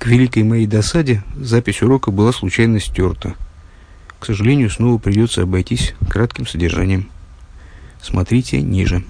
К великой моей досаде запись урока была случайно стерта. К сожалению, снова придется обойтись кратким содержанием. Смотрите ниже.